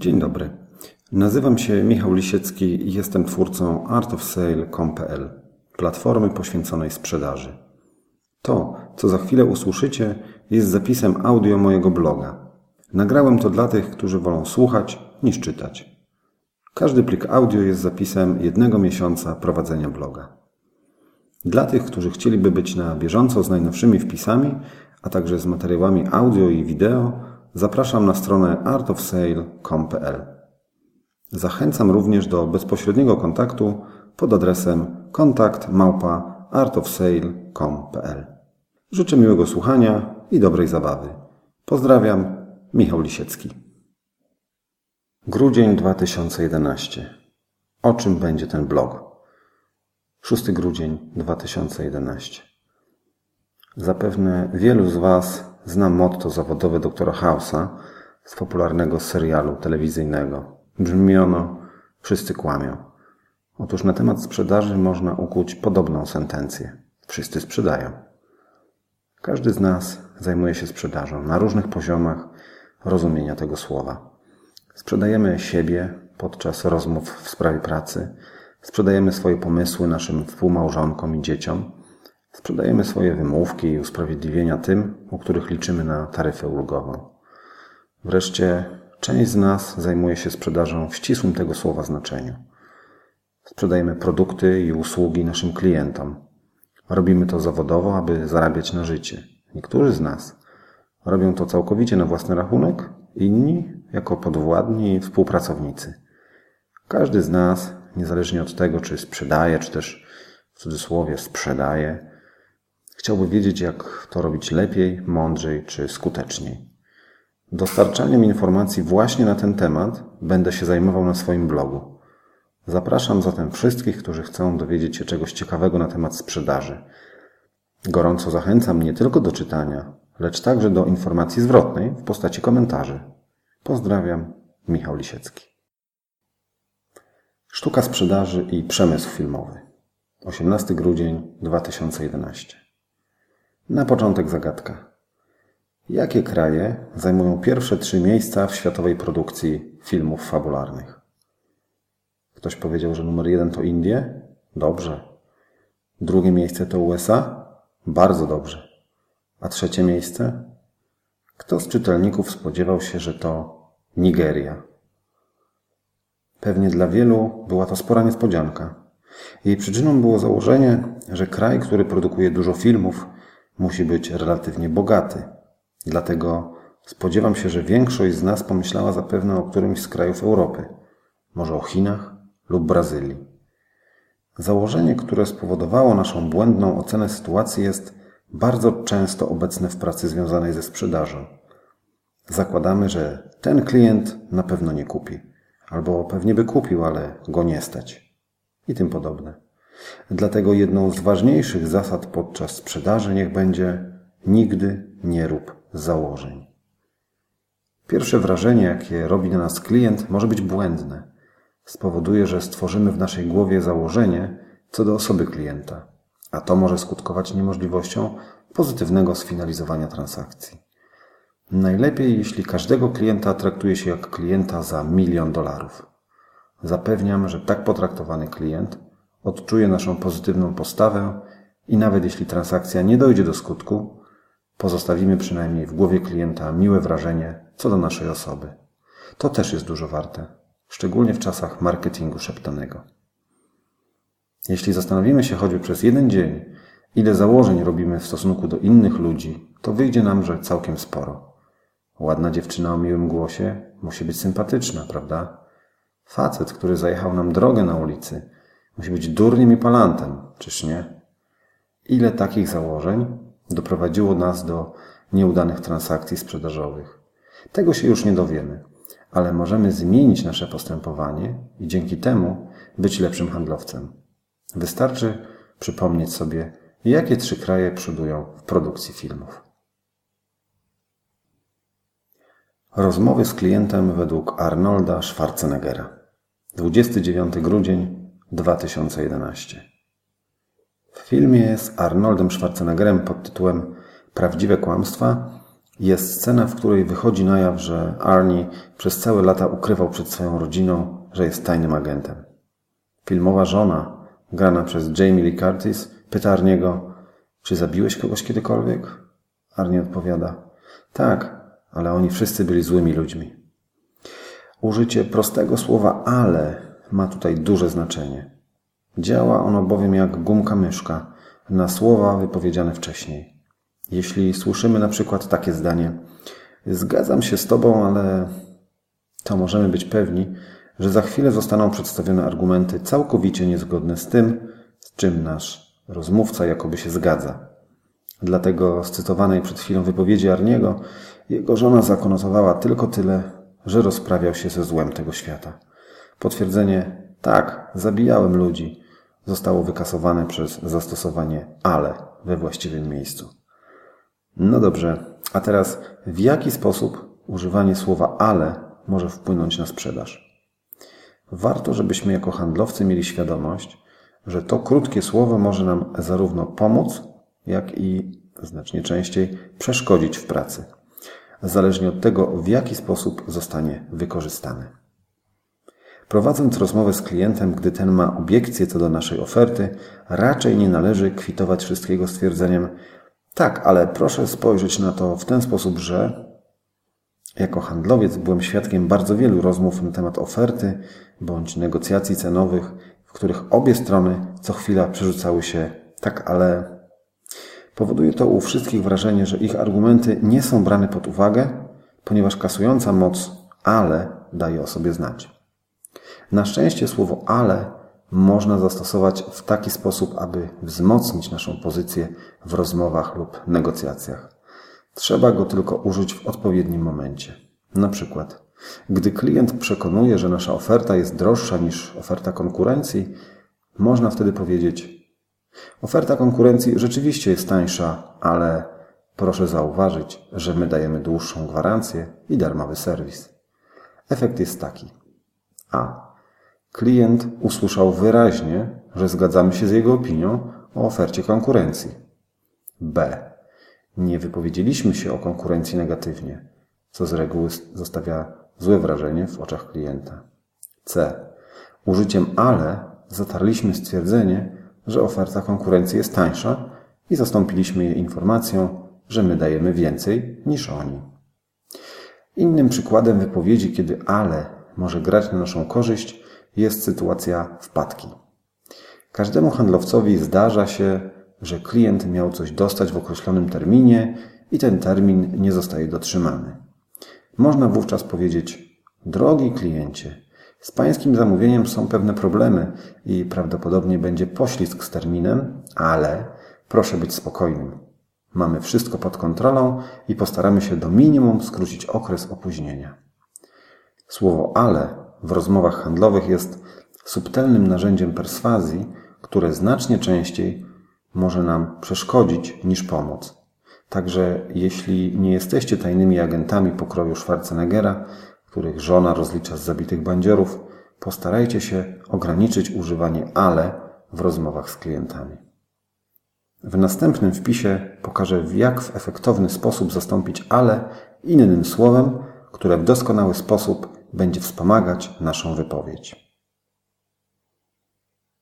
Dzień dobry. Nazywam się Michał Lisiecki i jestem twórcą artofsale.com.pl, platformy poświęconej sprzedaży. To, co za chwilę usłyszycie, jest zapisem audio mojego bloga. Nagrałem to dla tych, którzy wolą słuchać niż czytać. Każdy plik audio jest zapisem jednego miesiąca prowadzenia bloga. Dla tych, którzy chcieliby być na bieżąco z najnowszymi wpisami, a także z materiałami audio i wideo, zapraszam na stronę artofsale.com.pl. Zachęcam również do bezpośredniego kontaktu pod adresem kontakt małpa artofsale.com.pl. Życzę miłego słuchania i dobrej zabawy. Pozdrawiam, Michał Lisiecki. Grudzień 2011. O czym będzie ten blog? 6 grudzień 2011. Zapewne wielu z Was zna motto zawodowe doktora House'a z popularnego serialu telewizyjnego. Brzmi ono Wszyscy kłamią. Otóż na temat sprzedaży można ukuć podobną sentencję. Wszyscy sprzedają. Każdy z nas zajmuje się sprzedażą na różnych poziomach rozumienia tego słowa. Sprzedajemy siebie podczas rozmów w sprawie pracy, sprzedajemy swoje pomysły naszym współmałżonkom i dzieciom, sprzedajemy swoje wymówki i usprawiedliwienia tym, u których liczymy na taryfę ulgową. Wreszcie część z nas zajmuje się sprzedażą w ścisłym tego słowa znaczeniu. Sprzedajemy produkty i usługi naszym klientom. Robimy to zawodowo, aby zarabiać na życie. Niektórzy z nas robią to całkowicie na własny rachunek, inni jako podwładni i współpracownicy. Każdy z nas, niezależnie od tego, czy sprzedaje, czy też w cudzysłowie sprzedaje, chciałby wiedzieć, jak to robić lepiej, mądrzej czy skuteczniej. Dostarczaniem informacji właśnie na ten temat będę się zajmował na swoim blogu. Zapraszam zatem wszystkich, którzy chcą dowiedzieć się czegoś ciekawego na temat sprzedaży. Gorąco zachęcam nie tylko do czytania, lecz także do informacji zwrotnej w postaci komentarzy. Pozdrawiam, Michał Lisiecki. Sztuka sprzedaży i przemysł filmowy. 18 grudzień 2011. Na początek zagadka. Jakie kraje zajmują pierwsze trzy miejsca w światowej produkcji filmów fabularnych? Ktoś powiedział, że numer jeden to Indie? Dobrze. Drugie miejsce to USA? Bardzo dobrze. A trzecie miejsce? Kto z czytelników spodziewał się, że to Nigeria? Pewnie dla wielu była to spora niespodzianka. Jej przyczyną było założenie, że kraj, który produkuje dużo filmów, musi być relatywnie bogaty. Dlatego spodziewam się, że większość z nas pomyślała zapewne o którymś z krajów Europy, może o Chinach lub Brazylii. Założenie, które spowodowało naszą błędną ocenę sytuacji, jest bardzo często obecne w pracy związanej ze sprzedażą. Zakładamy, że ten klient na pewno nie kupi, albo pewnie by kupił, ale go nie stać i tym podobne. Dlatego jedną z ważniejszych zasad podczas sprzedaży niech będzie nigdy nie rób założeń. Pierwsze wrażenie, jakie robi na nas klient, może być błędne. Spowoduje, że stworzymy w naszej głowie założenie co do osoby klienta a to może skutkować niemożliwością pozytywnego sfinalizowania transakcji. Najlepiej, jeśli każdego klienta traktuje się jak klienta za milion dolarów. Zapewniam, że tak potraktowany klient odczuje naszą pozytywną postawę i nawet jeśli transakcja nie dojdzie do skutku, pozostawimy przynajmniej w głowie klienta miłe wrażenie co do naszej osoby. To też jest dużo warte, szczególnie w czasach marketingu szeptanego. Jeśli zastanowimy się choćby przez jeden dzień, ile założeń robimy w stosunku do innych ludzi, to wyjdzie nam, że całkiem sporo. Ładna dziewczyna o miłym głosie musi być sympatyczna, prawda? Facet, który zajechał nam drogę na ulicy, musi być durniem i palantem, czyż nie? Ile takich założeń doprowadziło nas do nieudanych transakcji sprzedażowych? Tego się już nie dowiemy, ale możemy zmienić nasze postępowanie i dzięki temu być lepszym handlowcem. Wystarczy przypomnieć sobie, jakie trzy kraje przodują w produkcji filmów. Rozmowy z klientem według Arnolda Schwarzeneggera. 29 grudzień 2011. W filmie z Arnoldem Schwarzeneggerem pod tytułem Prawdziwe kłamstwa Jest scena, w której wychodzi na jaw, że Arnie przez całe lata ukrywał przed swoją rodziną, że jest tajnym agentem. Filmowa żona, grana przez Jamie Lee Curtis, pyta Arniego, czy zabiłeś kogoś kiedykolwiek? Arnie odpowiada, tak, ale oni wszyscy byli złymi ludźmi. Użycie prostego słowa ale ma tutaj duże znaczenie. Działa ono bowiem jak gumka myszka na słowa wypowiedziane wcześniej. Jeśli słyszymy na przykład takie zdanie: Zgadzam się z Tobą, ale to możemy być pewni, że za chwilę zostaną przedstawione argumenty całkowicie niezgodne z tym, z czym nasz rozmówca jakoby się zgadza. Dlatego z cytowanej przed chwilą wypowiedzi Arniego jego żona zakonotowała tylko tyle, że rozprawiał się ze złem tego świata. Potwierdzenie tak, zabijałem ludzi zostało wykasowane przez zastosowanie ale we właściwym miejscu. No dobrze, a teraz w jaki sposób używanie słowa ale może wpłynąć na sprzedaż? Warto, żebyśmy jako handlowcy mieli świadomość, że to krótkie słowo może nam zarówno pomóc, jak i znacznie częściej przeszkodzić w pracy, zależnie od tego, w jaki sposób zostanie wykorzystane. Prowadząc rozmowę z klientem, gdy ten ma obiekcje co do naszej oferty, raczej nie należy kwitować wszystkiego stwierdzeniem tak, ale proszę spojrzeć na to w ten sposób, że jako handlowiec byłem świadkiem bardzo wielu rozmów na temat oferty bądź negocjacji cenowych, w których obie strony co chwila przerzucały się tak, ale powoduje to u wszystkich wrażenie, że ich argumenty nie są brane pod uwagę, ponieważ kasująca moc ale daje o sobie znać. Na szczęście słowo ale można zastosować w taki sposób, aby wzmocnić naszą pozycję w rozmowach lub negocjacjach. Trzeba go tylko użyć w odpowiednim momencie. Na przykład, gdy klient przekonuje, że nasza oferta jest droższa niż oferta konkurencji, można wtedy powiedzieć: Oferta konkurencji rzeczywiście jest tańsza, ale proszę zauważyć, że my dajemy dłuższą gwarancję i darmowy serwis. Efekt jest taki: A. Klient usłyszał wyraźnie, że zgadzamy się z jego opinią o ofercie konkurencji. B. Nie wypowiedzieliśmy się o konkurencji negatywnie, co z reguły zostawia złe wrażenie w oczach klienta. C. Użyciem ale zatarliśmy stwierdzenie, że oferta konkurencji jest tańsza i zastąpiliśmy je informacją, że my dajemy więcej niż oni. Innym przykładem wypowiedzi, kiedy ale może grać na naszą korzyść, jest sytuacja wpadki. Każdemu handlowcowi zdarza się, że klient miał coś dostać w określonym terminie i ten termin nie zostaje dotrzymany. Można wówczas powiedzieć: Drogi kliencie, z Pańskim zamówieniem są pewne problemy i prawdopodobnie będzie poślizg z terminem, ale proszę być spokojnym. Mamy wszystko pod kontrolą i postaramy się do minimum skrócić okres opóźnienia. Słowo ale w rozmowach handlowych jest subtelnym narzędziem perswazji, które znacznie częściej może nam przeszkodzić niż pomóc. Także jeśli nie jesteście tajnymi agentami pokroju Schwarzeneggera, których żona rozlicza z zabitych bandziorów, postarajcie się ograniczyć używanie ale w rozmowach z klientami. W następnym wpisie pokażę, jak w efektowny sposób zastąpić ale innym słowem, które w doskonały sposób będzie wspomagać naszą wypowiedź.